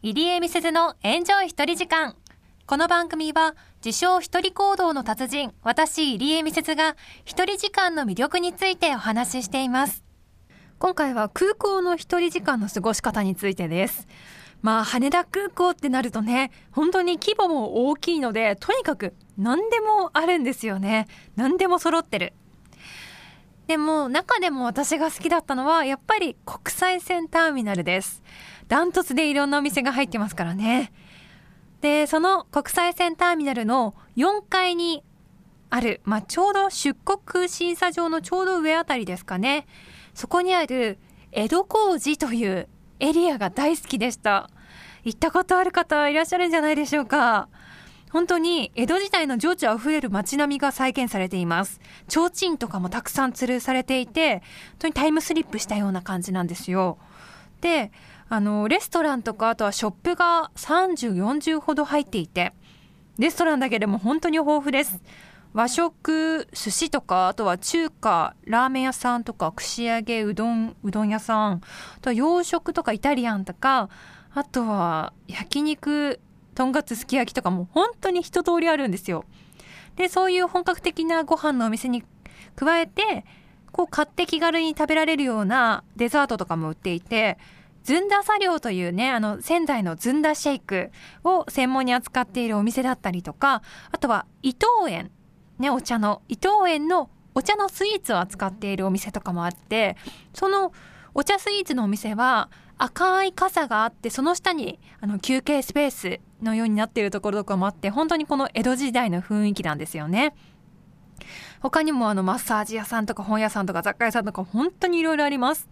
入江美鈴のエンジョイ一人時間。この番組は、自称一人行動の達人、私入江美鈴が一人時間の魅力についてお話ししています。今回は空港の一人時間の過ごし方についてです。まあ、羽田空港ってなるとね、本当に規模も大きいので、とにかく何でもあるんですよね。何でも揃ってる。でも、中でも私が好きだったのは、やっぱり国際線ターミナルです。ダントツでいろんなお店が入ってますからね。で、その国際線ターミナルの4階にある、まあ、ちょうど出国審査場のちょうど上あたりですかね。そこにある江戸小路というエリアが大好きでした。行ったことある方いらっしゃるんじゃないでしょうか。本当に江戸時代の情緒あふれる街並みが再現されています。提灯とかもたくさん吊るされていて、本当にタイムスリップしたような感じなんですよ。で、あの、レストランとかあとはショップが30、40ほど入っていて、レストランだけでも本当に豊富です。和食、寿司とか、あとは中華、ラーメン屋さんとか、串揚げ、うどん、うどん屋さん、あとは洋食とかイタリアンとか、あとは焼肉、とんかつすき焼きとかも本当に一通りあるんですよ。で、そういう本格的なご飯のお店に加えて、こう買って気軽に食べられるようなデザートとかも売っていて、ずんだ作業というね、あの、仙台のずんだシェイクを専門に扱っているお店だったりとか、あとは伊藤園、ね、お茶の、伊藤園のお茶のスイーツを扱っているお店とかもあって、そのお茶スイーツのお店は赤い傘があって、その下にあの休憩スペースのようになっているところとかもあって、本当にこの江戸時代の雰囲気なんですよね。他にもあのマッサージ屋さんとか本屋さんとか雑貨屋さんとか本当にいろいろあります。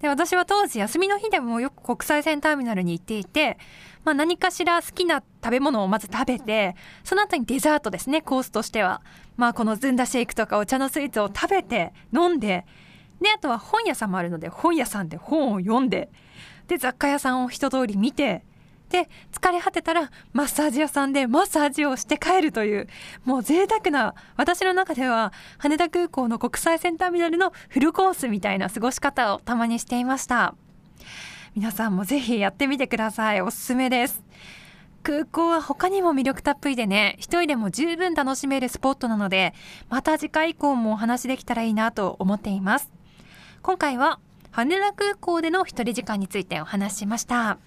で、私は当時休みの日でもよく国際線ターミナルに行っていて、まあ何かしら好きな食べ物をまず食べて、その後にデザートですね、コースとしては。まあこのずんだシェイクとかお茶のスイーツを食べて、飲んで、で、あとは本屋さんもあるので、本屋さんで本を読んで、で、雑貨屋さんを一通り見て、で、疲れ果てたらマッサージ屋さんでマッサージをして帰るという、もう贅沢な、私の中では羽田空港の国際線ターミナルのフルコースみたいな過ごし方をたまにしていました。皆さんもぜひやってみてください。おすすめです。空港は他にも魅力たっぷりでね、一人でも十分楽しめるスポットなので、また次回以降もお話できたらいいなと思っています。今回は羽田空港での一人時間についてお話ししました。